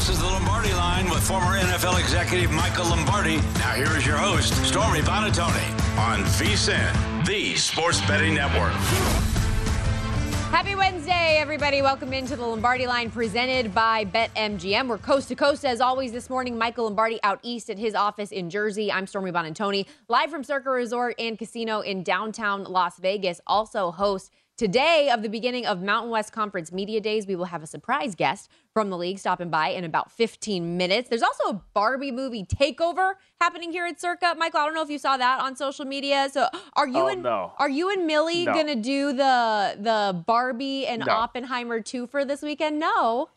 This is the Lombardi line with former NFL executive Michael Lombardi. Now here is your host, Stormy Buonantony, on VSIN, the Sports Betting Network. Happy Wednesday, everybody. Welcome into the Lombardi line presented by BetMGM. We're coast to coast as always this morning. Michael Lombardi out east at his office in Jersey. I'm Stormy Buonantony, live from Circa Resort and Casino in downtown Las Vegas. Also host Today, of the beginning of Mountain West Conference Media Days, we will have a surprise guest from the league stopping by in about 15 minutes. There's also a Barbie movie takeover happening here at Circa. Michael, I don't know if you saw that on social media. So, are you oh, and no. are you and Millie no. gonna do the the Barbie and no. Oppenheimer two for this weekend? No.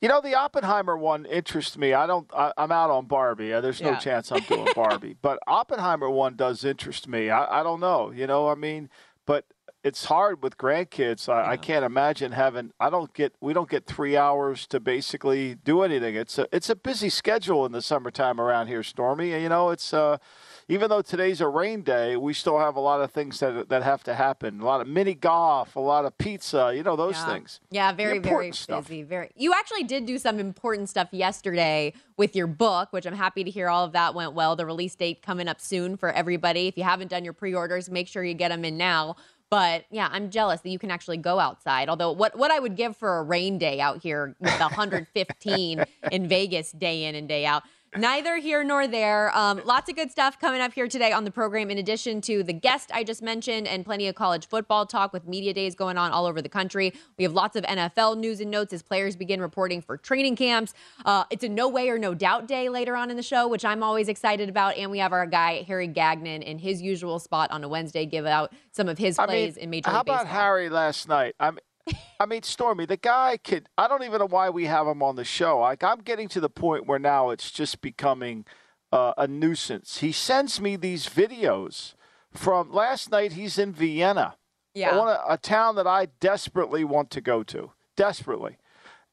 You know, the Oppenheimer one interests me. I don't. I, am out on Barbie. Uh, there's no Yeah. chance I'm doing Barbie. but Oppenheimer one does interest me. I, I don't know. You know, I mean, but it's hard with grandkids. I, I can't imagine having. I don't get. We don't get three hours to basically do anything. It's a. It's a busy schedule in the summertime around here, Stormy. And, You know, it's. uh even though today's a rain day, we still have a lot of things that that have to happen. A lot of mini golf, a lot of pizza, you know those yeah. things. Yeah, very, very stuff. busy. Very. You actually did do some important stuff yesterday with your book, which I'm happy to hear all of that went well. The release date coming up soon for everybody. If you haven't done your pre-orders, make sure you get them in now. But yeah, I'm jealous that you can actually go outside. Although what what I would give for a rain day out here with 115 in Vegas day in and day out. Neither here nor there. Um, lots of good stuff coming up here today on the program, in addition to the guest I just mentioned and plenty of college football talk with media days going on all over the country. We have lots of NFL news and notes as players begin reporting for training camps. Uh, it's a no way or no doubt day later on in the show, which I'm always excited about. And we have our guy, Harry Gagnon, in his usual spot on a Wednesday, give out some of his I plays mean, in Major how about Baseball. Harry last night? I'm, I mean, Stormy, the guy could. I don't even know why we have him on the show. Like, I'm getting to the point where now it's just becoming uh, a nuisance. He sends me these videos from last night. He's in Vienna, Yeah. one- a town that I desperately want to go to, desperately.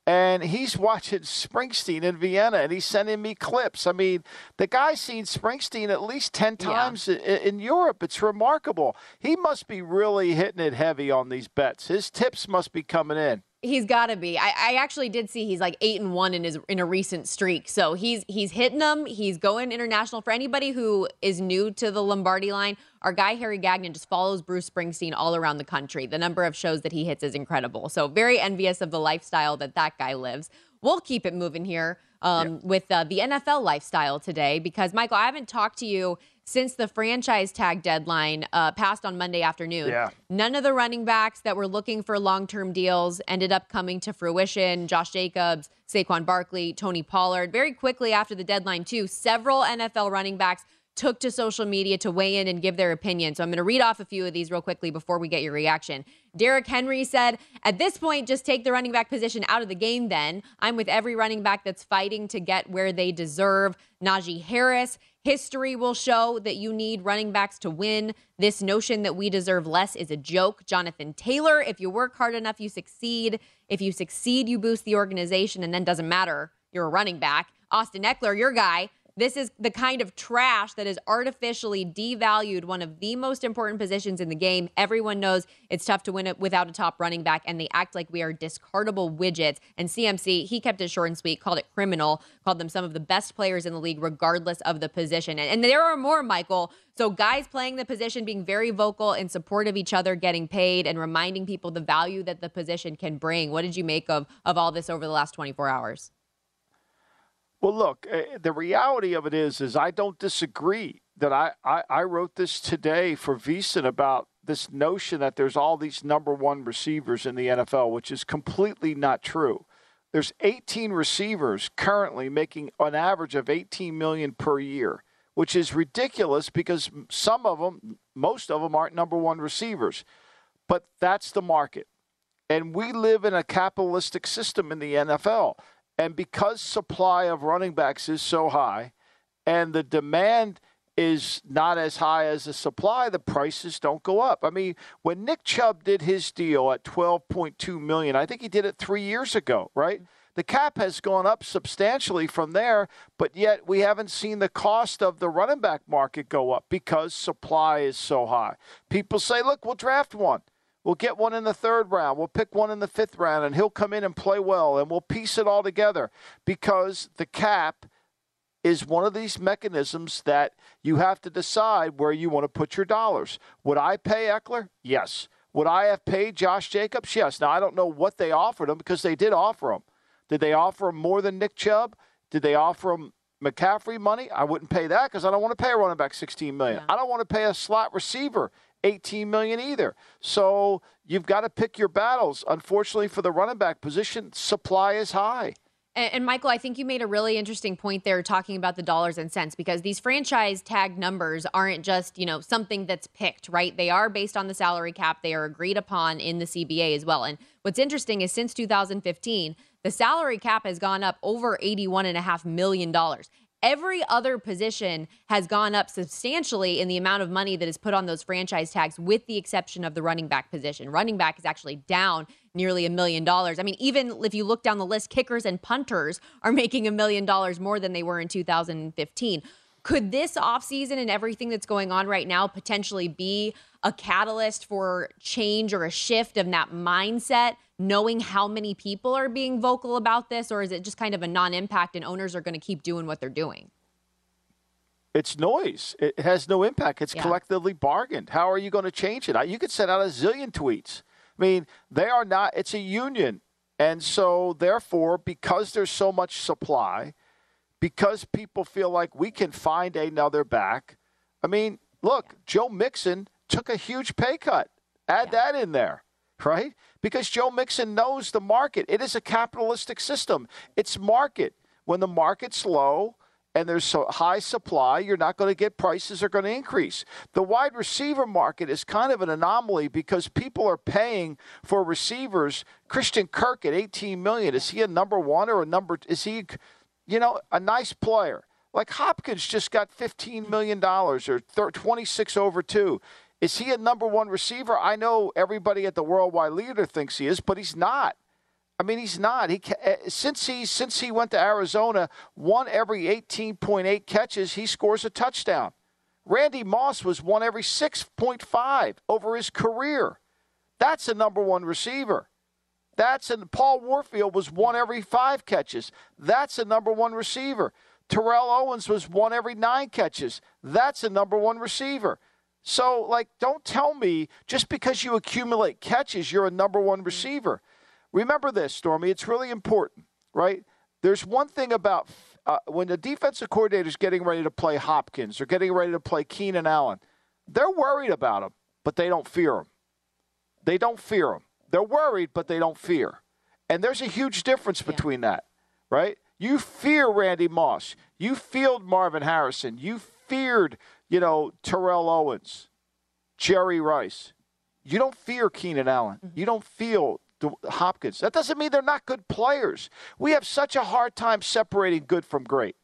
And he's watching Springsteen in Vienna, and he's sending me clips. I mean, the guy's seen Springsteen at least ten Yeah. times in Europe. It's remarkable. He must be really hitting it heavy on these bets. His tips must be coming in. He's got to be. I, I actually did see he's like eight and one in his in a recent streak. So he's he's hitting them. He's going international. For anybody who is new to the Lombardi line, our guy Harry Gagnon just follows Bruce Springsteen all around the country. The number of shows that he hits is incredible. So very envious of the lifestyle that that guy lives. We'll keep it moving here um, with uh, the NFL lifestyle today because Michael, I haven't talked to you since the franchise tag deadline uh, passed on Monday afternoon. Yeah. None of the running backs that were looking for long term deals ended up coming to fruition. Josh Jacobs, Saquon Barkley, Tony Pollard. Very quickly after the deadline, too, several NFL running backs took to social media to weigh in and give their opinion. So I'm going to read off a few of these real quickly before we get your reaction. Derrick Henry said, At this point, just take the running back position out of the game then. I'm with every running back that's fighting to get where they deserve. Najee Harris, history will show that you need running backs to win. This notion that we deserve less is a joke. Jonathan Taylor, if you work hard enough, you succeed. If you succeed, you boost the organization, and then doesn't matter. You're a running back. Austin Ekeler, your guy. This is the kind of trash that has artificially devalued one of the most important positions in the game. Everyone knows it's tough to win it without a top running back, and they act like we are discardable widgets. And CMC, he kept it short and sweet, called it criminal, called them some of the best players in the league, regardless of the position. And, and there are more, Michael. So, guys playing the position, being very vocal in support of each other, getting paid, and reminding people the value that the position can bring. What did you make of, of all this over the last 24 hours? Well, look, uh, the reality of it is, is I don't disagree that I, I, I wrote this today for VSiN about this notion that there's all these number one receivers in the NFL, which is completely not true. There's 18 receivers currently making an average of 18 million per year, which is ridiculous because some of them, most of them, aren't number one receivers. But that's the market. And we live in a capitalistic system in the NFL. And because supply of running backs is so high and the demand is not as high as the supply, the prices don't go up. I mean, when Nick Chubb did his deal at 12.2 million, I think he did it 3 years ago, right? Mm-hmm. The cap has gone up substantially from there, but yet we haven't seen the cost of the running back market go up because supply is so high. People say, "Look, we'll draft one." We'll get one in the third round. We'll pick one in the fifth round, and he'll come in and play well, and we'll piece it all together because the cap is one of these mechanisms that you have to decide where you want to put your dollars. Would I pay Ekeler? Yes. Would I have paid Josh Jacobs? Yes. Now, I don't know what they offered him because they did offer him. Did they offer him more than Nick Chubb? Did they offer him McCaffrey money? I wouldn't pay that because I don't want to pay a running back 16 million. Yeah. I don't want to pay a slot receiver 18 million either. So you've got to pick your battles. Unfortunately, for the running back position, supply is high. And, Michael, I think you made a really interesting point there talking about the dollars and cents because these franchise tag numbers aren't just, you know, something that's picked, right? They are based on the salary cap. They are agreed upon in the CBA as well. And what's interesting is since 2015, the salary cap has gone up over $81.5 million. Every other position has gone up substantially in the amount of money that is put on those franchise tags, with the exception of the running back position. Running back is actually down nearly a million dollars. I mean, even if you look down the list, kickers and punters are making a million dollars more than they were in 2015. Could this offseason and everything that's going on right now potentially be a catalyst for change or a shift of that mindset knowing how many people are being vocal about this, or is it just kind of a non impact and owners are going to keep doing what they're doing? It's noise. It has no impact. It's yeah. collectively bargained. How are you going to change it? You could send out a zillion tweets. I mean, they are not, it's a union. And so, therefore, because there's so much supply, because people feel like we can find another back, I mean, look, yeah. Joe Mixon took a huge pay cut. Add yeah. that in there right? Because Joe Mixon knows the market. It is a capitalistic system. It's market. When the market's low and there's so high supply, you're not going to get prices are going to increase. The wide receiver market is kind of an anomaly because people are paying for receivers. Christian Kirk at 18 million, is he a number 1 or a number is he you know, a nice player? Like Hopkins just got $15 million or 26 over 2. Is he a number one receiver? I know everybody at the worldwide leader thinks he is, but he's not. I mean, he's not. He eh, since he since he went to Arizona, one every 18.8 catches, he scores a touchdown. Randy Moss was one every 6.5 over his career. That's a number one receiver. That's and Paul Warfield was one every five catches. That's a number one receiver. Terrell Owens was one every nine catches. That's a number one receiver. So, like, don't tell me just because you accumulate catches, you're a number one receiver. Remember this, Stormy. It's really important, right? There's one thing about uh, when the defensive coordinator is getting ready to play Hopkins or getting ready to play Keenan Allen, they're worried about him, but they don't fear him. They don't fear him. They're worried, but they don't fear. And there's a huge difference between yeah. that, right? You fear Randy Moss. You feared Marvin Harrison. You feared you know, Terrell Owens, Jerry Rice. You don't fear Keenan Allen. Mm-hmm. You don't feel Hopkins. That doesn't mean they're not good players. We have such a hard time separating good from great.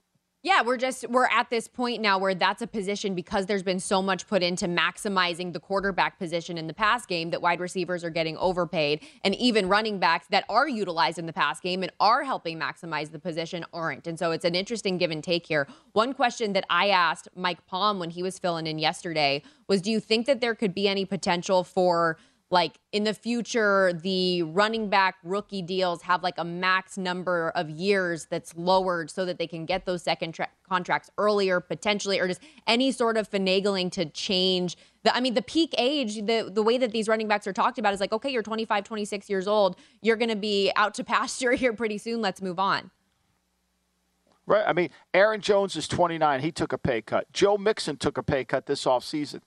Yeah, we're just we're at this point now where that's a position because there's been so much put into maximizing the quarterback position in the pass game that wide receivers are getting overpaid and even running backs that are utilized in the pass game and are helping maximize the position aren't. And so it's an interesting give and take here. One question that I asked Mike Palm when he was filling in yesterday was do you think that there could be any potential for like in the future the running back rookie deals have like a max number of years that's lowered so that they can get those second tra- contracts earlier potentially or just any sort of finagling to change the I mean the peak age the the way that these running backs are talked about is like okay you're 25 26 years old you're going to be out to pasture here pretty soon let's move on Right. I mean, Aaron Jones is 29. He took a pay cut. Joe Mixon took a pay cut this offseason.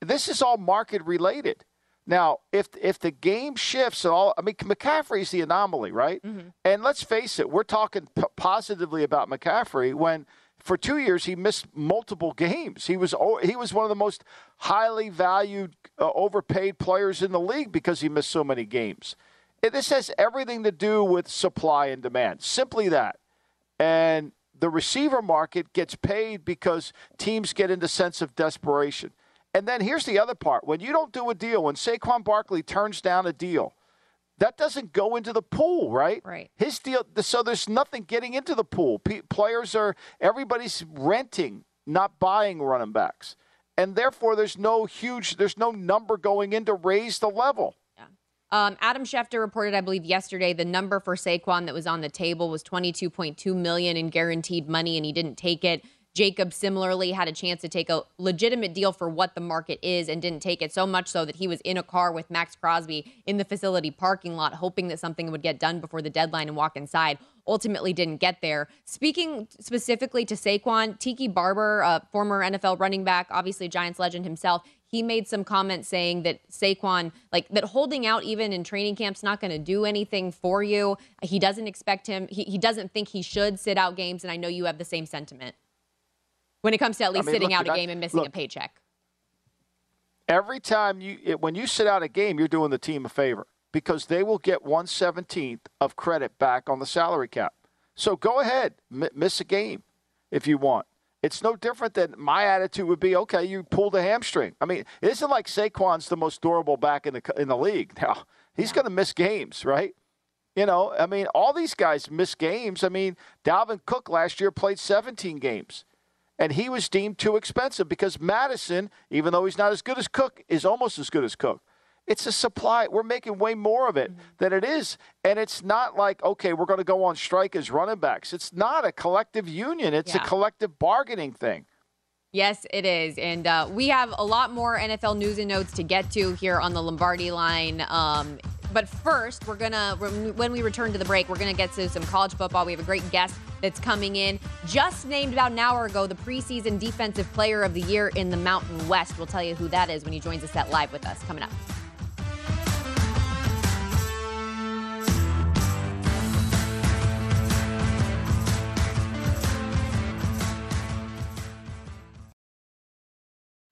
This is all market related. Now, if if the game shifts at all, I mean, McCaffrey's the anomaly, right? Mm-hmm. And let's face it, we're talking p- positively about McCaffrey when for two years he missed multiple games. He was he was one of the most highly valued, uh, overpaid players in the league because he missed so many games. And this has everything to do with supply and demand. Simply that. And the receiver market gets paid because teams get into a sense of desperation. And then here's the other part. When you don't do a deal, when Saquon Barkley turns down a deal, that doesn't go into the pool, right? Right. His deal, so there's nothing getting into the pool. P- players are, everybody's renting, not buying running backs. And therefore, there's no huge, there's no number going in to raise the level. Um, Adam Schefter reported, I believe, yesterday the number for Saquon that was on the table was 22.2 million in guaranteed money, and he didn't take it. Jacob similarly had a chance to take a legitimate deal for what the market is and didn't take it so much so that he was in a car with Maxx Crosby in the facility parking lot, hoping that something would get done before the deadline and walk inside. Ultimately, didn't get there. Speaking specifically to Saquon, Tiki Barber, a former NFL running back, obviously Giants legend himself, he made some comments saying that Saquon, like that holding out even in training camp's not going to do anything for you. He doesn't expect him, he, he doesn't think he should sit out games. And I know you have the same sentiment when it comes to at least I mean, sitting look, out a game and missing look, a paycheck. Every time you, it, when you sit out a game, you're doing the team a favor because they will get 117th of credit back on the salary cap. So go ahead, m- miss a game if you want. It's no different than my attitude would be. Okay, you pulled a hamstring. I mean, it isn't like Saquon's the most durable back in the in the league. Now he's going to miss games, right? You know, I mean, all these guys miss games. I mean, Dalvin Cook last year played 17 games and he was deemed too expensive because Mattison, even though he's not as good as Cook, is almost as good as Cook. It's a supply. We're making way more of it mm-hmm. than it is. And it's not like, okay, we're going to go on strike as running backs. It's not a collective union, it's yeah. a collective bargaining thing. Yes, it is. And uh, we have a lot more NFL news and notes to get to here on the Lombardi line. Um, but first, we're going to, when we return to the break, we're going to get to some college football. We have a great guest that's coming in. Just named about an hour ago the preseason Defensive Player of the Year in the Mountain West. We'll tell you who that is when he joins us at live with us coming up.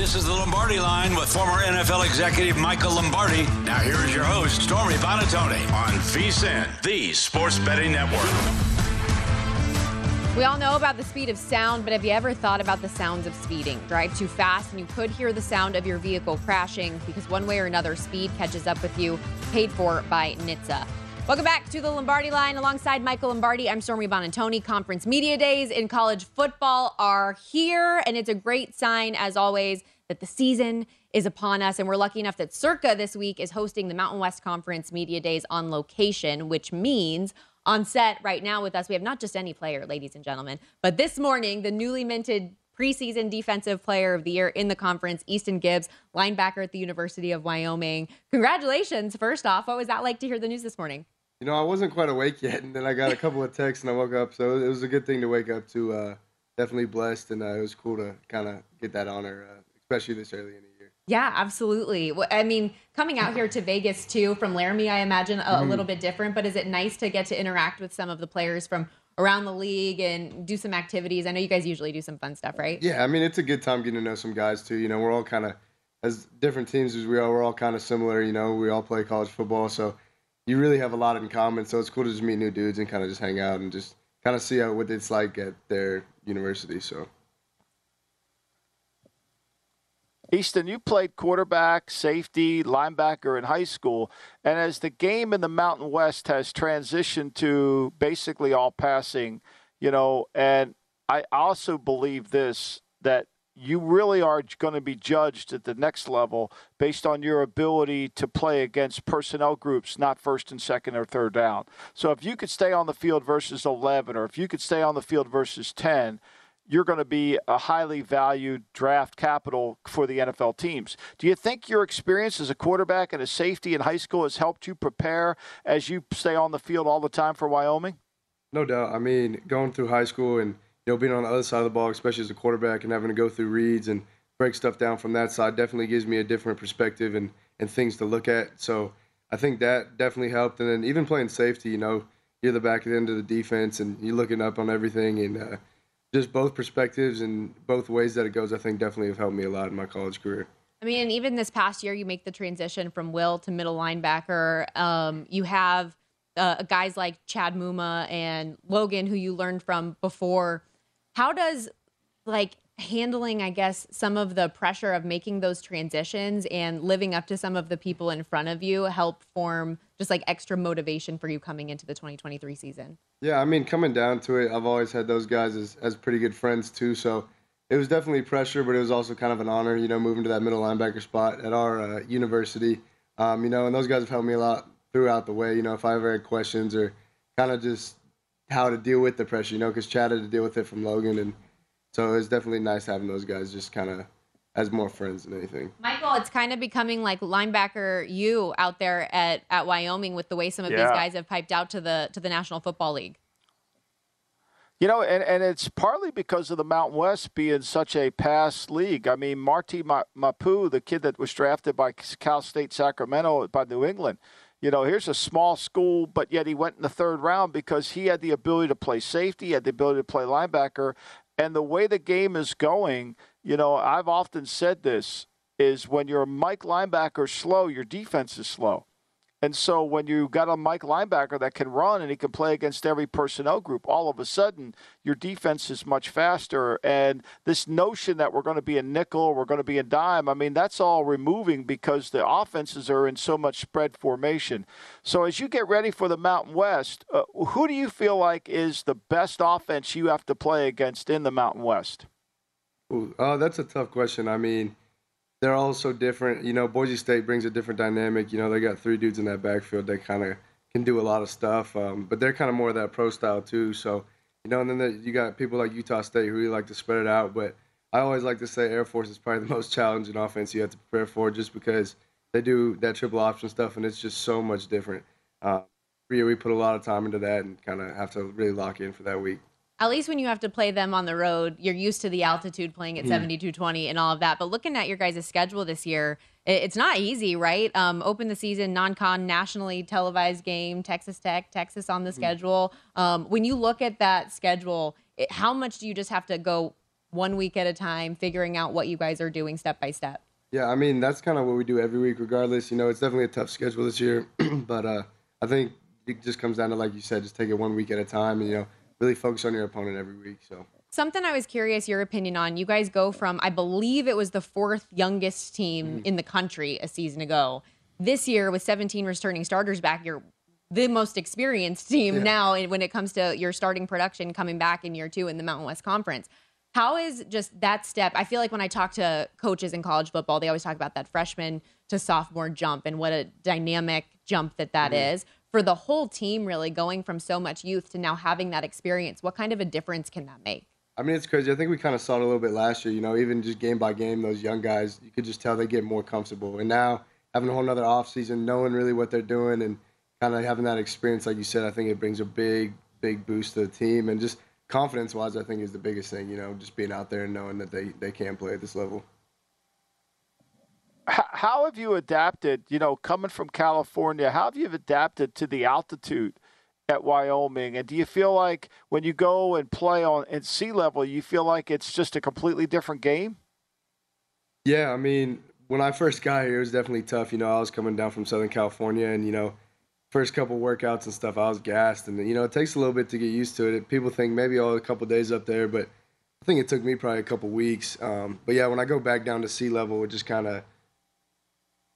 This is the Lombardi line with former NFL executive Michael Lombardi. Now here is your host, Stormy Buonantony on VSIN, the Sports Betting Network. We all know about the speed of sound, but have you ever thought about the sounds of speeding? Drive too fast and you could hear the sound of your vehicle crashing because one way or another, speed catches up with you. Paid for by NHTSA. Welcome back to the Lombardi line alongside Michael Lombardi. I'm Stormy Buonantony. Conference media days in college football are here, and it's a great sign, as always, that the season is upon us. And we're lucky enough that Circa this week is hosting the Mountain West Conference media days on location, which means on set right now with us, we have not just any player, ladies and gentlemen, but this morning, the newly minted preseason defensive player of the year in the conference, Easton Gibbs, linebacker at the University of Wyoming. Congratulations, first off. What was that like to hear the news this morning? You know, I wasn't quite awake yet, and then I got a couple of texts and I woke up. So it was a good thing to wake up to. Uh, definitely blessed, and uh, it was cool to kind of get that honor, uh, especially this early in the year. Yeah, absolutely. I mean, coming out here to Vegas too from Laramie, I imagine a, a little bit different. But is it nice to get to interact with some of the players from around the league and do some activities? I know you guys usually do some fun stuff, right? Yeah, I mean, it's a good time getting to know some guys too. You know, we're all kind of as different teams as we are. We're all kind of similar. You know, we all play college football, so you really have a lot in common. So it's cool to just meet new dudes and kind of just hang out and just kind of see how, what it's like at their university. So. Easton, you played quarterback, safety, linebacker in high school. And as the game in the Mountain West has transitioned to basically all passing, you know, and I also believe this that you really are going to be judged at the next level based on your ability to play against personnel groups, not first and second or third down. So if you could stay on the field versus 11, or if you could stay on the field versus 10, you're going to be a highly valued draft capital for the NFL teams. Do you think your experience as a quarterback and a safety in high school has helped you prepare as you stay on the field all the time for Wyoming? No doubt. I mean, going through high school and you know, being on the other side of the ball, especially as a quarterback, and having to go through reads and break stuff down from that side definitely gives me a different perspective and, and things to look at. So I think that definitely helped. And then even playing safety, you know, you're the back end of the defense and you're looking up on everything. And uh, just both perspectives and both ways that it goes, I think definitely have helped me a lot in my college career. I mean, even this past year, you make the transition from Will to middle linebacker. Um, you have uh, guys like Chad Muma and Logan, who you learned from before how does like handling, I guess, some of the pressure of making those transitions and living up to some of the people in front of you help form just like extra motivation for you coming into the 2023 season? Yeah, I mean, coming down to it, I've always had those guys as, as pretty good friends too. So it was definitely pressure, but it was also kind of an honor, you know, moving to that middle linebacker spot at our uh, university. Um, you know, and those guys have helped me a lot throughout the way. You know, if I ever had questions or kind of just how to deal with the pressure, you know, because Chad had to deal with it from Logan, and so it's definitely nice having those guys just kind of as more friends than anything. Michael, it's kind of becoming like linebacker you out there at, at Wyoming with the way some of yeah. these guys have piped out to the to the National Football League. You know, and, and it's partly because of the Mountain West being such a pass league. I mean, Marte Mapu, the kid that was drafted by Cal State Sacramento by New England, you know, here's a small school, but yet he went in the third round because he had the ability to play safety, he had the ability to play linebacker. And the way the game is going, you know, I've often said this is when you're a Mike linebacker slow, your defense is slow. And so when you got a Mike linebacker that can run and he can play against every personnel group, all of a sudden your defense is much faster. And this notion that we're going to be a nickel, or we're going to be a dime, I mean, that's all removing because the offenses are in so much spread formation. So as you get ready for the Mountain West, uh, who do you feel like is the best offense you have to play against in the Mountain West? Ooh, uh, that's a tough question. I mean, they're all so different. You know, Boise State brings a different dynamic. You know, they got three dudes in that backfield that kind of can do a lot of stuff, um, but they're kind of more of that pro style too. So, you know, and then the, you got people like Utah State who really like to spread it out. But I always like to say Air Force is probably the most challenging offense you have to prepare for, just because they do that triple option stuff, and it's just so much different. Uh, we put a lot of time into that and kind of have to really lock in for that week at least when you have to play them on the road, you're used to the altitude playing at mm. 7220 and all of that. But looking at your guys' schedule this year, it's not easy, right? Um, open the season, non con, nationally televised game, Texas Tech, Texas on the mm. schedule. Um, when you look at that schedule, it, how much do you just have to go one week at a time, figuring out what you guys are doing step by step? Yeah, I mean, that's kind of what we do every week, regardless. You know, it's definitely a tough schedule this year, but uh, I think it just comes down to, like you said, just take it one week at a time. And, you know, really focus on your opponent every week. So something I was curious your opinion on. You guys go from I believe it was the fourth youngest team mm-hmm. in the country a season ago. This year with 17 returning starters back, you're the most experienced team yeah. now when it comes to your starting production coming back in year two in the Mountain West Conference. How is just that step? I feel like when I talk to coaches in college football, they always talk about that freshman to sophomore jump and what a dynamic jump that that mm-hmm. is for the whole team really going from so much youth to now having that experience what kind of a difference can that make? I mean it's crazy. I think we kind of saw it a little bit last year you know even just game by game those young guys you could just tell they get more comfortable. And now having a whole nother off season knowing really what they're doing and kind of having that experience like you said i think it brings a big big boost to the team. And just confidence wise i think is the biggest thing you know just being out there and knowing that they, they can play at this level how have you adapted, you know, coming from California, how have you adapted to the altitude at Wyoming? And do you feel like when you go and play on at sea level, you feel like it's just a completely different game? Yeah, I mean, when I first got here, it was definitely tough. You know, I was coming down from Southern California and, you know, first couple workouts and stuff, I was gassed. And, you know, it takes a little bit to get used to it. People think maybe all a couple days up there, but I think it took me probably a couple weeks. Um, but yeah, when I go back down to sea level, it just kind of –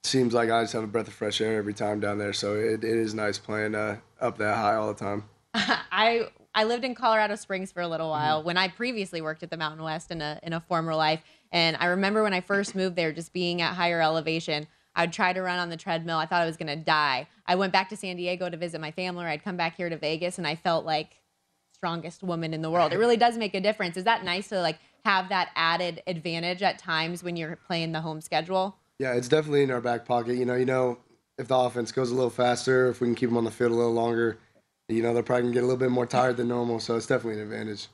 seems like I just have a breath of fresh air every time down there. So it, it is nice playing uh, up that high all the time. I I lived in Colorado Springs for a little while mm-hmm. when I previously worked at the Mountain West in a in a former life, and I remember when I first moved there, just being at higher elevation. I'd try to run on the treadmill. I thought I was gonna die. I went back to San Diego to visit my family, or I'd come back here to Vegas, and I felt like strongest woman in the world. It really does make a difference. Is that nice to like have that added advantage at times when you're playing the home schedule? Yeah, it's definitely in our back pocket. You know, you know, if the offense goes a little faster, if we can keep them on the field a little longer, you know, they're probably gonna get a little bit more tired than normal. So it's definitely an advantage.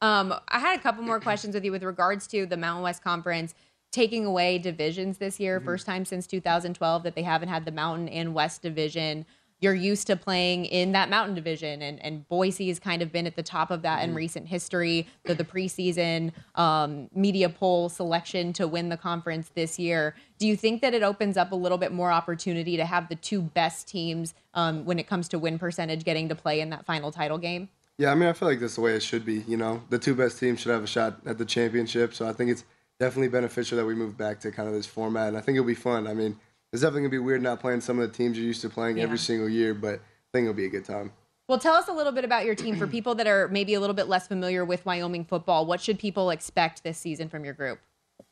Um, I had a couple more questions with you with regards to the Mountain West Conference taking away divisions this year, mm-hmm. first time since 2012 that they haven't had the Mountain and West division you're used to playing in that mountain division and, and boise has kind of been at the top of that in mm-hmm. recent history the, the preseason um, media poll selection to win the conference this year. Do you think that it opens up a little bit more opportunity to have the two best teams um, when it comes to win percentage getting to play in that final title game? Yeah i mean i feel like that's the way it should be you know? The two best teams should have a shot at the championship so i think it's definitely beneficial that we move back to kind of this format and i think it'll be fun. I mean it's definitely gonna be weird not playing some of the teams you're used to playing yeah. every single year, but I think it'll be a good time. Well, tell us a little bit about your team for people that are maybe a little bit less familiar with Wyoming football. What should people expect this season from your group?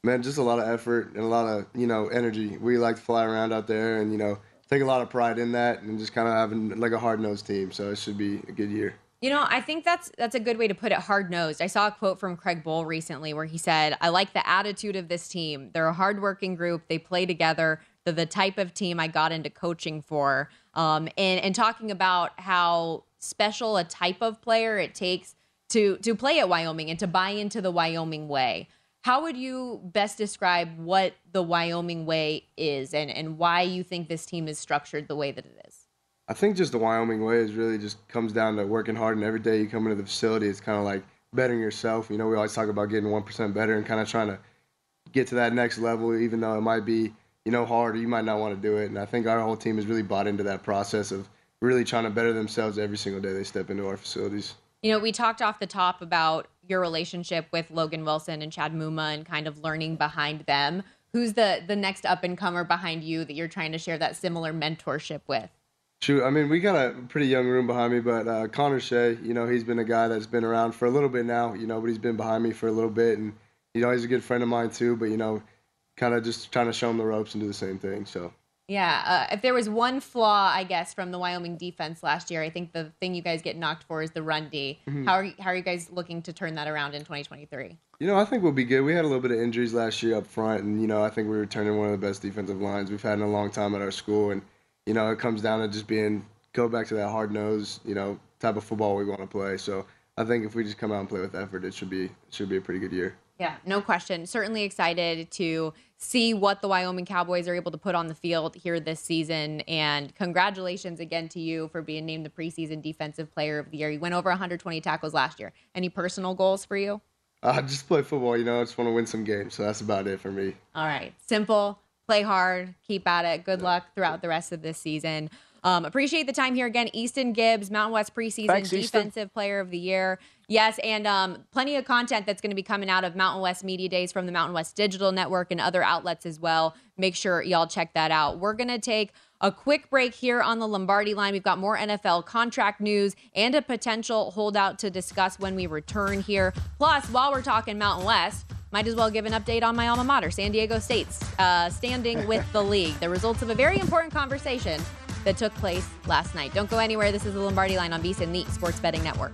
Man, just a lot of effort and a lot of you know energy. We like to fly around out there, and you know take a lot of pride in that, and just kind of having like a hard nosed team. So it should be a good year. You know, I think that's that's a good way to put it. Hard nosed. I saw a quote from Craig Bohl recently where he said, "I like the attitude of this team. They're a hardworking group. They play together the, the type of team I got into coaching for, um, and and talking about how special a type of player it takes to to play at Wyoming and to buy into the Wyoming way. How would you best describe what the Wyoming way is and, and why you think this team is structured the way that it is? I think just the Wyoming way is really just comes down to working hard and every day you come into the facility it's kind of like bettering yourself. You know, we always talk about getting 1% better and kind of trying to get to that next level even though it might be you know, hard or you might not want to do it. And I think our whole team has really bought into that process of really trying to better themselves every single day they step into our facilities. You know, we talked off the top about your relationship with Logan Wilson and Chad Muma and kind of learning behind them. Who's the the next up and comer behind you that you're trying to share that similar mentorship with? Shoot, I mean, we got a pretty young room behind me, but uh, Connor Shay, you know, he's been a guy that's been around for a little bit now, you know, but he's been behind me for a little bit, and you know, he's a good friend of mine too. But you know, kind of just trying to show them the ropes and do the same thing. So Yeah, uh, if there was one flaw, I guess, from the Wyoming defense last year, I think the thing you guys get knocked for is the run D. Mhm. How are you, how are you guys looking to turn that around in 2023? You know, I think we'll be good. We had a little bit of injuries last year up front, and you know, I think we were turning one of the best defensive lines we've had in a long time at our school. And you know, it comes down to just being go back to that hard nose, you know, type of football we want to play. So I think if we just come out and play with effort, it should be should be a pretty good year. Yeah, no question. Certainly excited to see what the Wyoming Cowboys are able to put on the field here this season. And congratulations again to you for being named the preseason Defensive Player of the Year. You went over 120 tackles last year. Any personal goals for you? Uh, just play football, you know. I just want to win some games, so that's about it for me. All right. Simple. Play hard. Keep at it. Good luck throughout the rest of this season. Um, appreciate the time here again. Easton Gibbs, Mountain West preseason Thanks, Easton. defensive player of the year. Yes, and um, plenty of content that's going to be coming out of Mountain West Media Days from the Mountain West Digital Network and other outlets as well. Make sure y'all check that out. We're going to take a quick break here on the Lombardi line. We've got more NFL contract news and a potential holdout to discuss when we return here. Plus, while we're talking Mountain West, might as well give an update on my alma mater, San Diego State's uh, standing with the league. The results of a very important conversation that took place last night. Don't go anywhere. This is the Lombardi line on VSiN, the Sports Betting Network.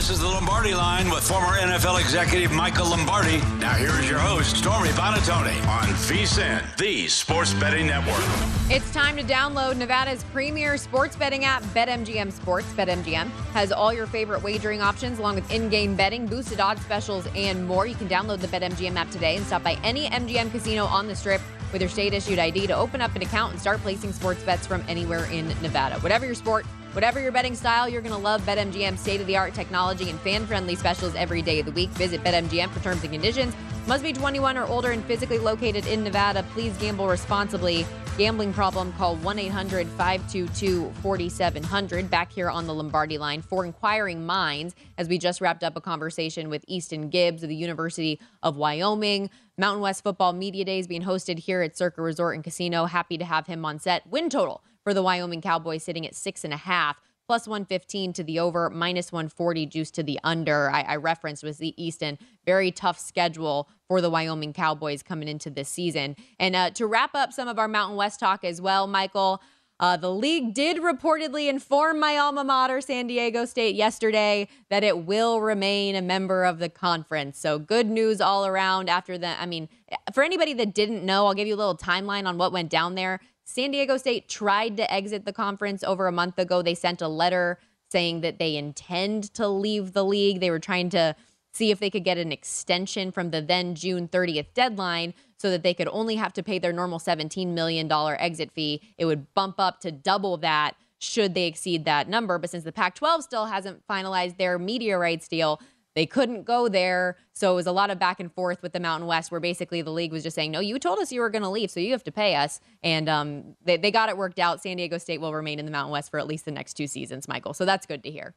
This is the Lombardi line with former NFL executive Michael Lombardi. Now here is your host, Stormy Buonantony on VSiN, the Sports Betting Network. It's time to download Nevada's premier sports betting app, BetMGM Sports. BetMGM has all your favorite wagering options, along with in game betting, boosted odds specials, and more. You can download the BetMGM app today and stop by any MGM casino on the strip with your state issued ID to open up an account and start placing sports bets from anywhere in Nevada. Whatever your sport, Whatever your betting style, you're going to love BetMGM's state of the art technology and fan friendly specials every day of the week. Visit BetMGM for terms and conditions. Must be 21 or older and physically located in Nevada. Please gamble responsibly. Gambling problem, call 1 800 522 4700. Back here on the Lombardi line for inquiring minds, as we just wrapped up a conversation with Easton Gibbs of the University of Wyoming. Mountain West Football Media Days being hosted here at Circa Resort and Casino. Happy to have him on set. Win total for the Wyoming Cowboys sitting at six and a half, plus 115 to the over, minus 140 juice to the under. I, I referenced was the Easton. Very tough schedule for the Wyoming Cowboys coming into this season. And uh, to wrap up some of our Mountain West talk as well, Michael. Uh, the league did reportedly inform my alma mater, San Diego State, yesterday that it will remain a member of the conference. So good news all around after that. I mean, for anybody that didn't know, I'll give you a little timeline on what went down there. San Diego State tried to exit the conference over a month ago. They sent a letter saying that they intend to leave the league. They were trying to see if they could get an extension from the then June 30th deadline so that they could only have to pay their normal $17 million exit fee. It would bump up to double that should they exceed that number. But since the Pac 12 still hasn't finalized their media rights deal, they couldn't go there. So it was a lot of back and forth with the Mountain West, where basically the league was just saying, no, you told us you were going to leave, so you have to pay us. And um, they, they got it worked out. San Diego State will remain in the Mountain West for at least the next two seasons, Michael. So that's good to hear.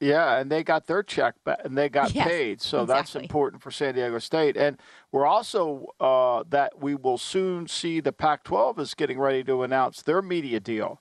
Yeah, and they got their check back and they got Yes, paid. So that's important for San Diego State. And we're also uh, that we will soon see the Pac 12 is getting ready to announce their media deal.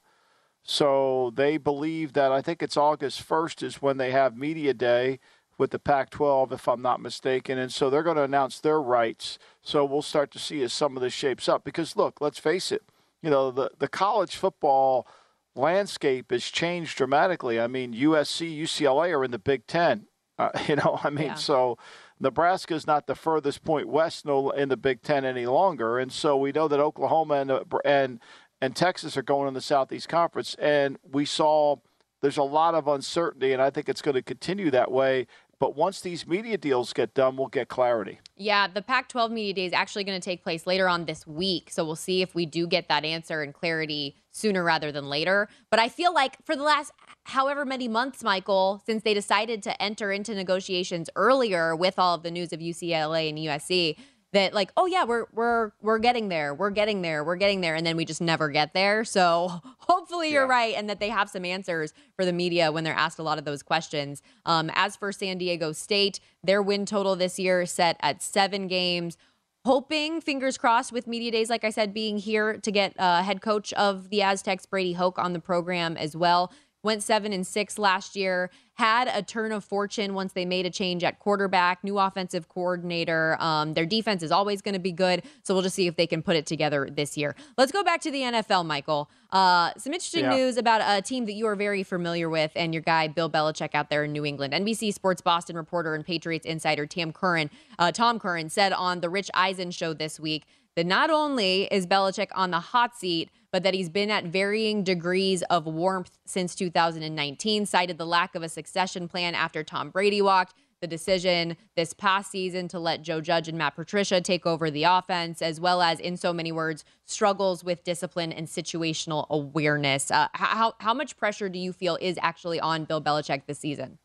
So they believe that I think it's August 1st is when they have media day with the Pac 12, if I'm not mistaken. And so they're going to announce their rights. So we'll start to see as some of this shapes up. Because look, let's face it, you know, the, the college football landscape has changed dramatically. I mean, USC, UCLA are in the Big Ten. Uh, you know, I mean, Yeah. so Nebraska is not the furthest point west no, in the Big Ten any longer, and so we know that Oklahoma and uh, and and Texas are going in the Southeast Conference, and we saw there's a lot of uncertainty, and I think it's going to continue that way But once these media deals get done, we'll get clarity. Yeah, the Pac 12 Media Day is actually going to take place later on this week. So we'll see if we do get that answer and clarity sooner rather than later. But I feel like for the last however many months, Michael, since they decided to enter into negotiations earlier with all of the news of UCLA and USC, that like oh yeah we're we're we're getting there we're getting there we're getting there and then we just never get there. So hopefully you're right and that they have some answers for the media when they're asked a lot of those questions. Um, as for san diego state their win total this year is set at seven games. Hoping fingers crossed with media days like i said being here to get uh, head coach of the aztecs brady hoke on the program as well went seven and six last year, had a turn of fortune once they made a change at quarterback, new offensive coordinator. Um, their defense is always going to be good. So we'll just see if they can put it together this year. Let's go back to the NFL, Michael. Uh, some interesting yeah. news about a team that you are very familiar with and your guy, Bill Belichick, out there in New England. NBC Sports Boston reporter and Patriots insider Tam Curran, uh, Tom Curran said on the Rich Eisen show this week that not only is Belichick on the hot seat, but that he's been at varying degrees of warmth since 2019, cited the lack of a succession plan after Tom Brady walked, the decision this past season to let Joe Judge and Matt Patricia take over the offense, as well as, in so many words, struggles with discipline and situational awareness. Uh, how, how much pressure do you feel is actually on Bill Belichick this season?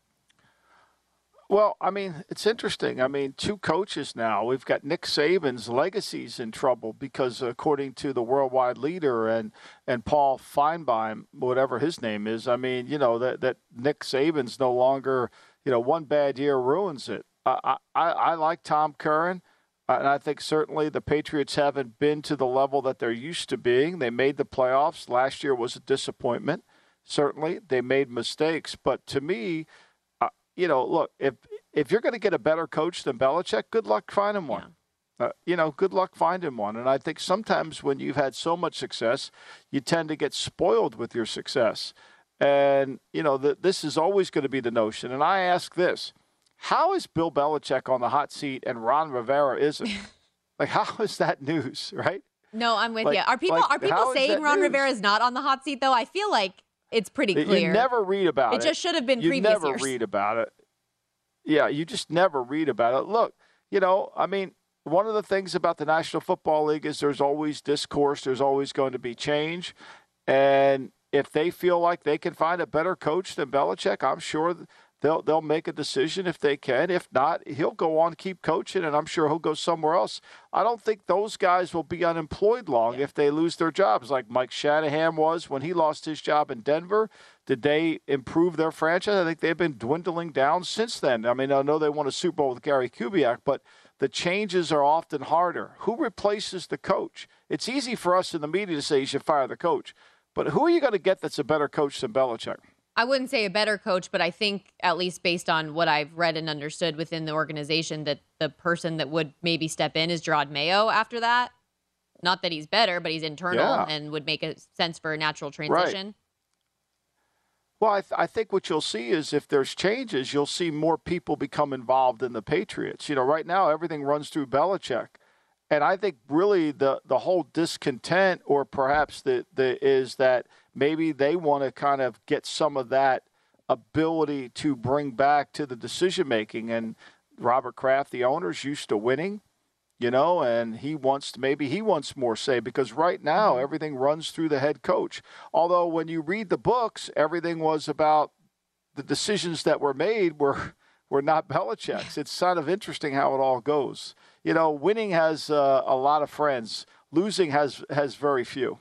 Well, I mean, it's interesting. I mean, two coaches now. We've got Nick Saban's legacy's in trouble because, according to the worldwide leader and and Paul Finebaum, whatever his name is, I mean, you know that that Nick Saban's no longer, you know, one bad year ruins it. I I, I like Tom Curran. Uh, and I think certainly the Patriots haven't been to the level that they're used to being. They made the playoffs. Last year was a disappointment. Certainly, they made mistakes. But to me, you know, look, if if you're going to get a better coach than Belichick, good luck finding one. Yeah. Uh, you know, good luck finding one. And I think sometimes when you've had so much success, you tend to get spoiled with your success. And, you know, the, this is always going to be the notion. And I ask this how is Bill Belichick on the hot seat and Ron Rivera isn't? like, how is that news, right? No, I'm with like, you. Are people like, are people saying Ron news? Rivera is not on the hot seat though? I feel like it's pretty clear. You never read about it. It just should have been previously. you previous never years. read about it. Yeah, you just never read about it. Look, you know, I mean, one of the things about the National Football League is there's always discourse, there's always going to be change. And if they feel like they can find a better coach than Belichick, I'm sure they'll they'll make a decision if they can. If not, he'll go on keep coaching, and I'm sure he'll go somewhere else. I don't think those guys will be unemployed long if they lose their jobs, like Mike Shanahan was when he lost his job in Denver. Did they improve their franchise? I think they've been dwindling down since then. I mean, I know they won a Super Bowl with Gary Kubiak, but the changes are often harder. Who replaces the coach? It's easy for us in the media to say you should fire the coach, but who are you going to get that's a better coach than Belichick? I wouldn't say a better coach, but I think at least based on what I've read and understood within the organization, that the person that would maybe step in is Jerod Mayo after that. Not that he's better, but he's internal yeah. and would make a sense for a natural transition. Right. Well, I, th- I, think what you'll see is if there's changes, you'll see more people become involved in the Patriots. You know, right now everything runs through Belichick, and I think really the the whole discontent, or perhaps the the is that maybe they want to kind of get some of that ability to bring back to the decision making. And Robert Kraft, the owner, is used to winning, you know, and he wants to, maybe he wants more say because right now mm-hmm. everything runs through the head coach. Although when you read the books, everything was about the decisions that were made were were not Belichick's. It's kind of interesting how it all goes. You know, winning has uh, a lot of friends. Losing has has very few.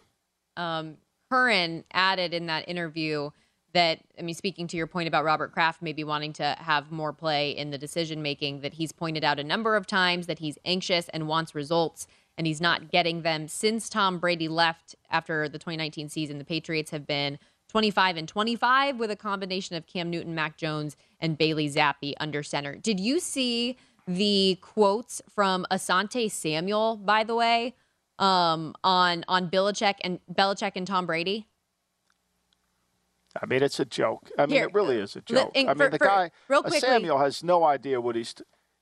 Um, Curran added in that interview that I mean, speaking to your point about Robert Kraft maybe wanting to have more play in the decision making, that he's pointed out a number of times that he's anxious and wants results, and he's not getting them since Tom Brady left after the 2019 season. The Patriots have been 25 and 25 with a combination of Cam Newton, Mac Jones, and Bailey Zappe under center. Did you see the quotes from Asante Samuel, by the way, um, on on Belichick and Belichick and Tom Brady? I mean, it's a joke. I mean, Here, it really is a joke. I mean, for, the guy, quickly, Samuel, has no idea what he's.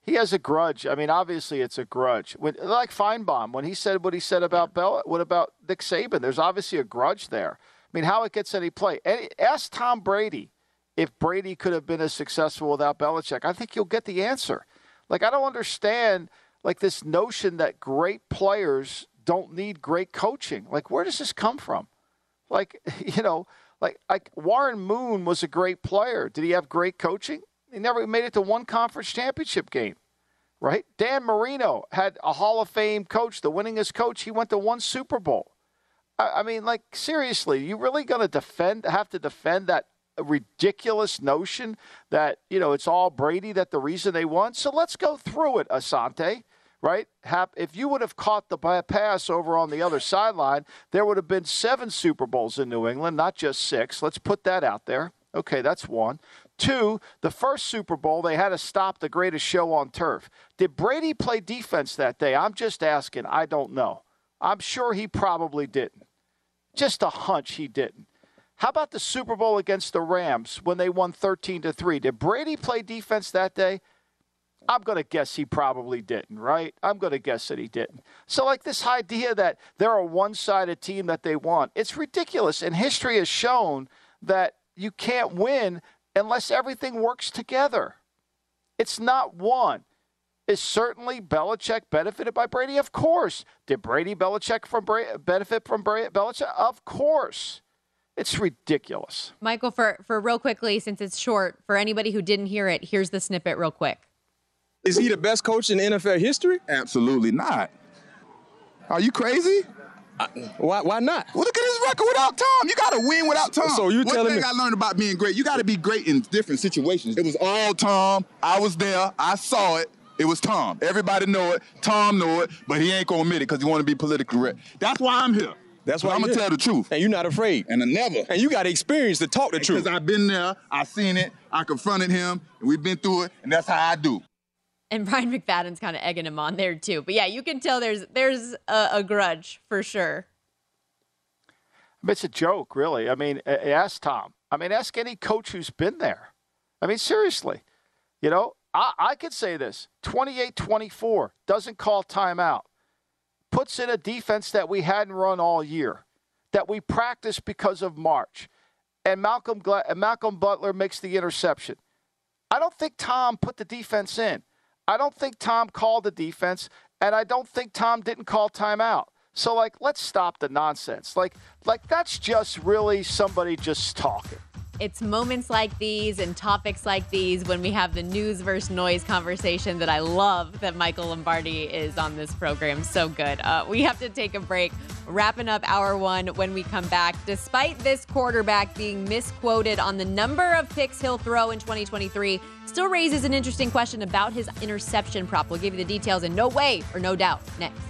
He has a grudge. I mean, obviously, it's a grudge. When, like Finebaum, when he said what he said about Bell, what about Nick Saban? There's obviously a grudge there. I mean, how it gets any play? Ask Tom Brady if Brady could have been as successful without Belichick? I think you'll get the answer. Like, I don't understand like this notion that great players don't need great coaching. Like, where does this come from? Like, you know, like like Warren Moon was a great player. Did he have great coaching? He never made it to one conference championship game. Right? Dan Marino had a Hall of Fame coach, the winningest coach. He went to one Super Bowl. I, I mean, like seriously, you really going to defend have to defend that ridiculous notion that, you know, it's all Brady that the reason they won. So let's go through it, Asante right? If you would have caught the pass over on the other sideline, there would have been seven Super Bowls in New England, not just six. Let's put that out there. Okay, that's one. Two, the first Super Bowl, they had to stop the greatest show on turf. Did Brady play defense that day? I'm just asking. I don't know. I'm sure he probably didn't. Just a hunch he didn't. How about the Super Bowl against the Rams when they won 13 to 3? Did Brady play defense that day? I'm going to guess he probably didn't, right? I'm going to guess that he didn't. So, like this idea that they're a one sided team that they want, it's ridiculous. And history has shown that you can't win unless everything works together. It's not one. Is certainly Belichick benefited by Brady? Of course. Did Brady Belichick from Bra- benefit from Bra- Belichick? Of course. It's ridiculous. Michael, for, for real quickly, since it's short, for anybody who didn't hear it, here's the snippet real quick. Is he the best coach in NFL history? Absolutely not. Are you crazy? I, why? Why not? Well, look at his record without Tom. You got to win without Tom. So you telling me? One thing I learned about being great, you got to be great in different situations. It was all Tom. I was there. I saw it. It was Tom. Everybody know it. Tom know it, but he ain't gonna admit it because he want to be politically correct. That's why I'm here. That's why I'm gonna tell the truth. And you're not afraid. And I never. And you got experience to talk the and truth. Because I've been there, I seen it, I confronted him, and we've been through it, and that's how I do and Brian McFadden's kind of egging him on there too. But yeah, you can tell there's there's a, a grudge for sure. It's a joke, really. I mean, ask Tom. I mean, ask any coach who's been there. I mean, seriously. You know, I, I could say this 28 24, doesn't call timeout, puts in a defense that we hadn't run all year, that we practiced because of March, and Malcolm, Gla- and Malcolm Butler makes the interception. I don't think Tom put the defense in. I don't think Tom called the defense, and I don't think Tom didn't call timeout. So like, let's stop the nonsense. Like, like that's just really somebody just talking. It's moments like these and topics like these when we have the news versus noise conversation that I love that Michael Lombardi is on this program. So good. Uh, we have to take a break. Wrapping up hour one when we come back. Despite this quarterback being misquoted on the number of picks he'll throw in 2023, still raises an interesting question about his interception prop. We'll give you the details in no way or no doubt next.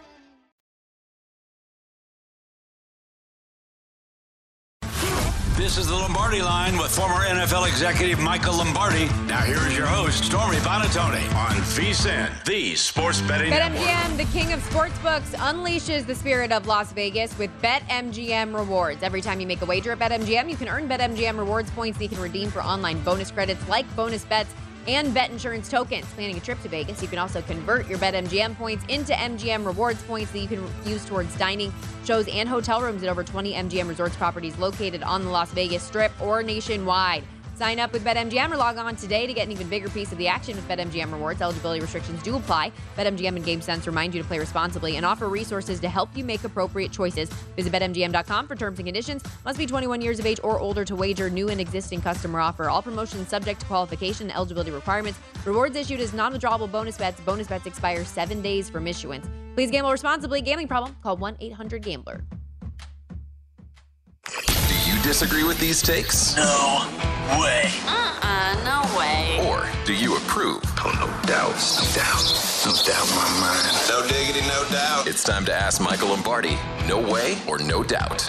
This is the Lombardi line with former NFL executive Michael Lombardi. Now here is your host, Stormy Buonantony on VSIN, the sports betting network. BetMGM, the king of sportsbooks, unleashes the spirit of Las Vegas with BetMGM rewards. Every time you make a wager at BetMGM, you can earn BetMGM rewards points that you can redeem for online bonus credits like bonus bets and bet insurance tokens. Planning a trip to Vegas, you can also convert your BetMGM points into MGM rewards points that you can use towards dining, shows, and hotel rooms at over 20 MGM resorts properties located on the Las Vegas Strip or nationwide. Sign up with BetMGM or log on today to get an even bigger piece of the action with BetMGM rewards. Eligibility restrictions do apply. BetMGM and GameSense remind you to play responsibly and offer resources to help you make appropriate choices. Visit BetMGM.com for terms and conditions. Must be 21 years of age or older to wager. New and existing customer offer. All promotions subject to qualification and eligibility requirements. Rewards issued as non-withdrawable bonus bets. Bonus bets expire seven days from issuance. Please gamble responsibly. Gambling problem? Call 1-800-GAMBLER. Do you disagree with these takes? No way. Uh-uh, no way. Or do you approve? Oh, no doubt. No doubt. No doubt in my mind. No diggity, no doubt. It's time to ask Michael Lombardi no way or no doubt.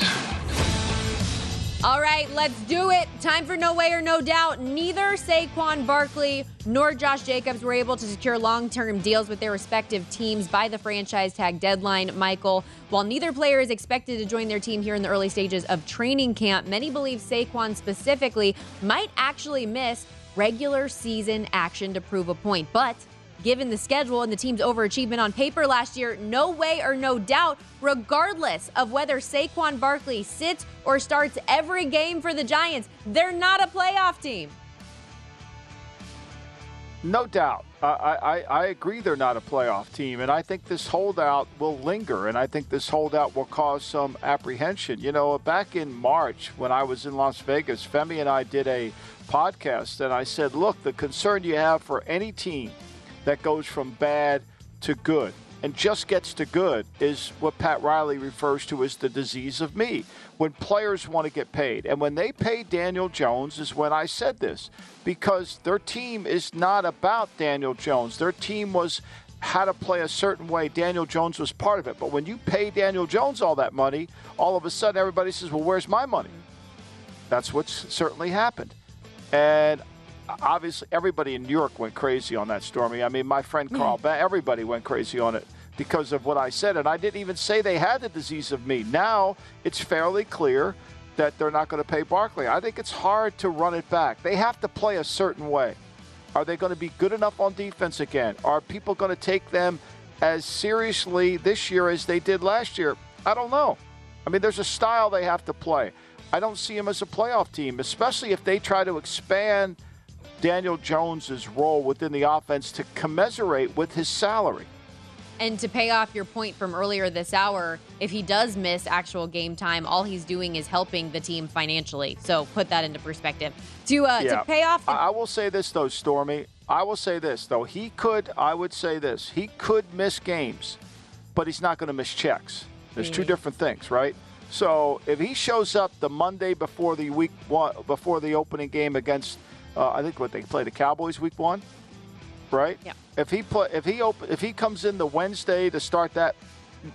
All right, let's do it. Time for no way or no doubt. Neither Saquon Barkley nor Josh Jacobs were able to secure long term deals with their respective teams by the franchise tag deadline, Michael. While neither player is expected to join their team here in the early stages of training camp, many believe Saquon specifically might actually miss regular season action to prove a point. But given the schedule and the team's overachievement on paper last year, no way or no doubt, regardless of whether Saquon Barkley sits or starts every game for the Giants, they're not a playoff team. No doubt. I, I, I agree they're not a playoff team, and I think this holdout will linger, and I think this holdout will cause some apprehension. You know, back in March when I was in Las Vegas, Femi and I did a podcast, and I said, look, the concern you have for any team that goes from bad to good and just gets to good is what Pat Riley refers to as the disease of me. When players want to get paid. And when they pay Daniel Jones is when I said this because their team is not about Daniel Jones. Their team was how to play a certain way. Daniel Jones was part of it. But when you pay Daniel Jones all that money, all of a sudden everybody says, well, where's my money? That's what's certainly happened. And obviously everybody in New York went crazy on that, Stormy. I mean, my friend Carl, mm. everybody went crazy on it because of what I said. And I didn't even say they had the disease of me. Now it's fairly clear that they're not going to pay Barkley. I think it's hard to run it back. They have to play a certain way. Are they going to be good enough on defense again? Are people going to take them as seriously this year as they did last year? I don't know. I mean, there's a style they have to play. I don't see them as a playoff team, especially if they try to expand – Daniel Jones's role within the offense to commensurate with his salary. And to pay off your point from earlier this hour, if he does miss actual game time, all he's doing is helping the team financially. So put that into perspective. To uh, yeah. to pay off. The- I will say this though, Stormy. I will say this though. He could. I would say this. He could miss games, but he's not going to miss checks. There's mm-hmm. two different things, right? So if he shows up the Monday before the week one, before the opening game against uh, I think what they play the Cowboys week one, right? Yeah. If he play, if he op- if he comes in the Wednesday to start that,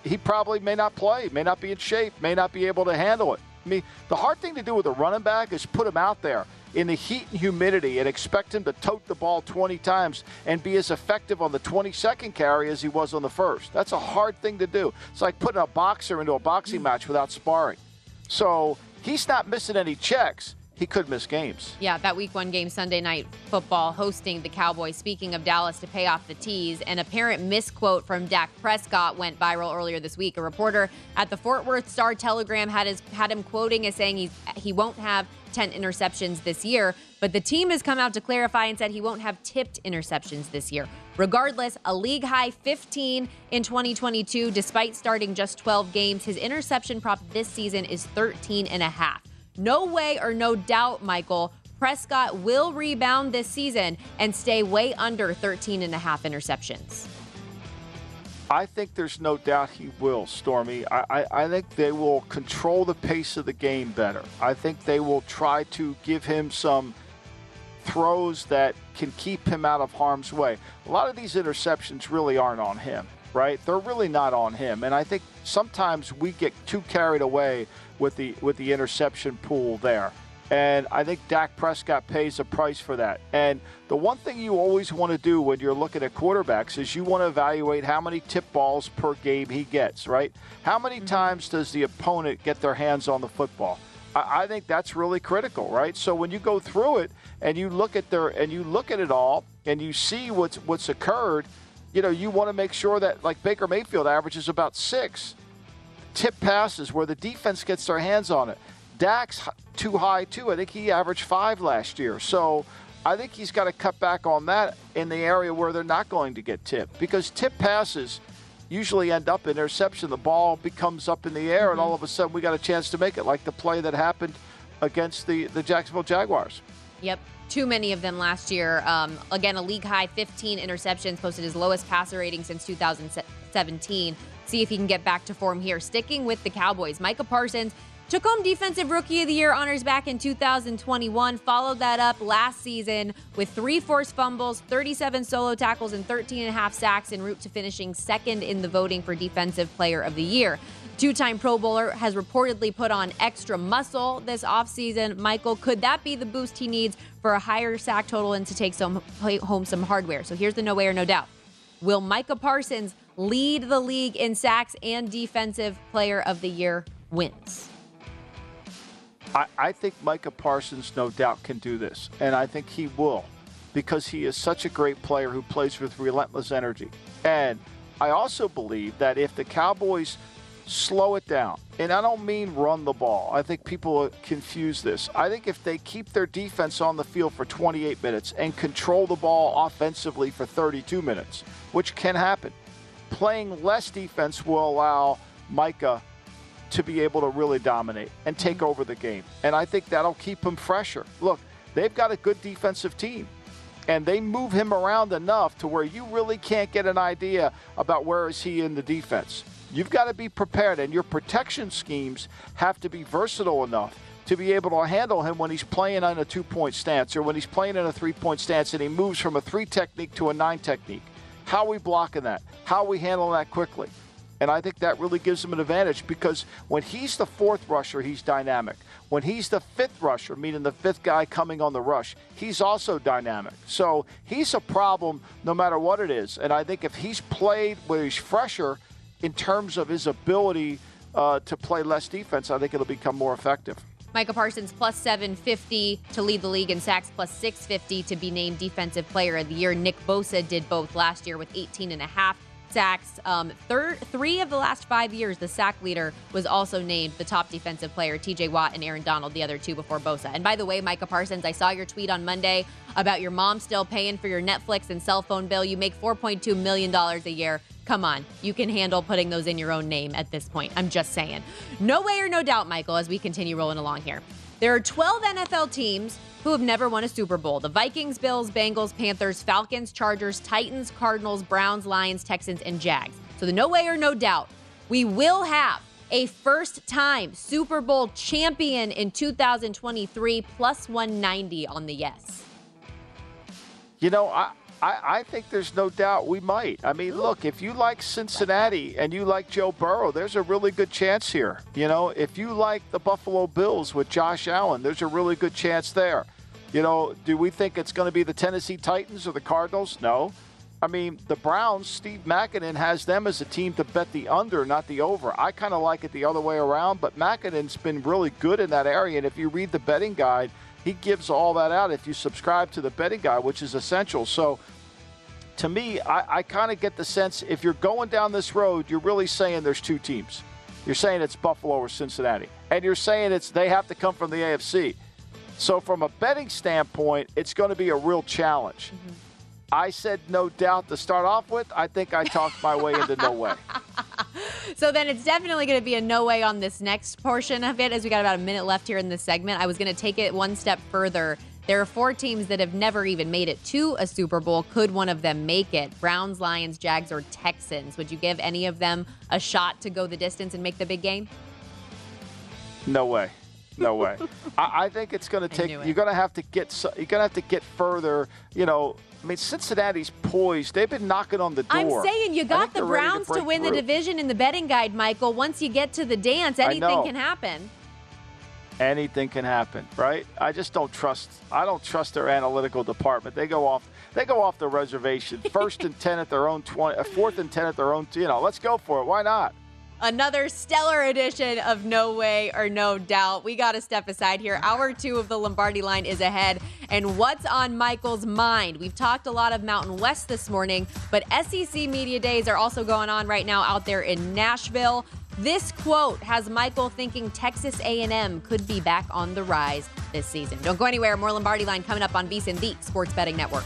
he probably may not play, may not be in shape, may not be able to handle it. I mean, the hard thing to do with a running back is put him out there in the heat and humidity and expect him to tote the ball 20 times and be as effective on the 22nd carry as he was on the first. That's a hard thing to do. It's like putting a boxer into a boxing match without sparring. So he's not missing any checks he could miss games. Yeah, that week one game, Sunday night football, hosting the Cowboys. Speaking of Dallas to pay off the tease, an apparent misquote from Dak Prescott went viral earlier this week. A reporter at the Fort Worth Star Telegram had his had him quoting as saying he's he won't have 10 interceptions this year, but the team has come out to clarify and said he won't have tipped interceptions this year. Regardless, a league high 15 in 2022 despite starting just 12 games. His interception prop this season is 13 and a half. No way or no doubt, Michael, Prescott will rebound this season and stay way under 13 and a half interceptions. I think there's no doubt he will, Stormy. I, I, I, think they will control the pace of the game better. I think they will try to give him some throws that can keep him out of harm's way. A lot of these interceptions really aren't on him, right? They're really not on him. And I think sometimes we get too carried away with the with the interception pool there. And I think Dak Prescott pays a price for that. And the one thing you always want to do when you're looking at quarterbacks is you want to evaluate how many tip balls per game he gets, right? How many mm-hmm. times does the opponent get their hands on the football? I, I think that's really critical, right? So when you go through it and you look at their and you look at it all and you see what's what's occurred, you know, you want to make sure that like Baker Mayfield averages about six tip passes where the defense gets their hands on it. Dak's too high too. I think he averaged five last year. So I think he's got to cut back on that in the area where they're not going to get tipped because tip passes usually end up in interception. The ball becomes up in the air, mm-hmm. and all of a sudden we got a chance to make it, like the play that happened against the, the Jacksonville Jaguars. Yep. Too many of them last year. Um, again, a league high 15 interceptions, posted his lowest passer rating since 2017 see if he can get back to form here. Sticking with the Cowboys, Micah Parsons took home Defensive Rookie of the Year honors back in 2021. Followed that up last season with three forced fumbles, 37 solo tackles, and 13 and a half sacks en route to finishing second in the voting for Defensive Player of the Year. Two time Pro Bowler has reportedly put on extra muscle this offseason. Michael, could that be the boost he needs for a higher sack total and to take some, home some hardware? So here's the no way or no doubt. Will Micah Parsons lead the league in sacks and defensive player of the year wins? I, I, think Micah Parsons, no doubt, can do this. And I think he will because he is such a great player who plays with relentless energy. And I also believe that if the Cowboys slow it down, and I don't mean run the ball, I think people confuse this. I think if they keep their defense on the field for 28 minutes and control the ball offensively for 32 minutes, which can happen, playing less defense will allow Micah to be able to really dominate and take mm-hmm. over the game. And I think that'll keep him fresher. Look, they've got a good defensive team. And they move him around enough to where you really can't get an idea about where is he in the defense. You've got to be prepared, and your protection schemes have to be versatile enough to be able to handle him when he's playing on a two point stance or when he's playing in a three point stance and he moves from a three technique to a nine technique. How are we blocking that? How are we handling that quickly? And I think that really gives him an advantage because when he's the fourth rusher, he's dynamic. When he's the fifth rusher, meaning the fifth guy coming on the rush, he's also dynamic. So he's a problem no matter what it is. And I think if he's played where he's fresher in terms of his ability uh, to play less defense, I think it'll become more effective. Micah Parsons plus 750 to lead the league in sacks plus 650 to be named Defensive Player of the Year. Nick Bosa did both last year with 18 and a half sacks. Um, third, three of the last five years, the sack leader was also named the top defensive player. TJ Watt and Aaron Donald, the other two before Bosa. And by the way, Micah Parsons, I saw your tweet on Monday about your mom still paying for your Netflix and cell phone bill. You make $4.2 million a year. Come on, you can handle putting those in your own name at this point. I'm just saying. No way or no doubt, Michael, as we continue rolling along here. There are 12 NFL teams who have never won a Super Bowl the Vikings, Bills, Bengals, Panthers, Falcons, Chargers, Titans, Cardinals, Browns, Lions, Texans, and Jags. So the no way or no doubt, we will have a first time Super Bowl champion in 2023, plus 190 on the yes. You know, I, I, I, think there's no doubt we might. I mean, look, if you like Cincinnati and you like Joe Burrow, there's a really good chance here. You know, if you like the Buffalo Bills with Josh Allen, there's a really good chance there. You know, do we think it's going to be the Tennessee Titans or the Cardinals? No. I mean, the Browns, Steve Makinen has them as a team to bet the under, not the over. I kind of like it the other way around, but Makinen's been really good in that area. And if you read the betting guide, He gives all that out if you subscribe to the betting guy, which is essential. So to me, I, I kind of get the sense if you're going down this road, you're really saying there's two teams. You're saying it's Buffalo or Cincinnati. And you're saying it's they have to come from the AFC. So from a betting standpoint, it's going to be a real challenge. Mm-hmm. I said no doubt to start off with. I think I talked my way into no way. so then it's definitely going to be a no way on this next portion of it as we got about a minute left here in this segment. I was going to take it one step further. There are four teams that have never even made it to a Super Bowl. Could one of them make it? Browns, Lions, Jags, or Texans? Would you give any of them a shot to go the distance and make the big game? No way. No way. I, I, think it's going to take. You're going to have to get. You're going to have to get further. You know, I mean, Cincinnati's poised. They've been knocking on the door. I'm saying you got the Browns to, to, win through. the division in the betting guide, Michael. Once you get to the dance, anything can happen. Anything can happen, right? I just don't trust. I don't trust their analytical department. They go off. They go off the reservation. First and ten at their own twenty. Uh, fourth and ten at their own. You know, let's go for it. Why not? Another stellar edition of No Way or No Doubt. We got to step aside here. Hour two of the Lombardi line is ahead. And what's on Michael's mind? We've talked a lot of Mountain West this morning, but SEC Media Days are also going on right now out there in Nashville. This quote has Michael thinking Texas A&M could be back on the rise this season. Don't go anywhere. More Lombardi line coming up on VSIN, the Sports Betting Network.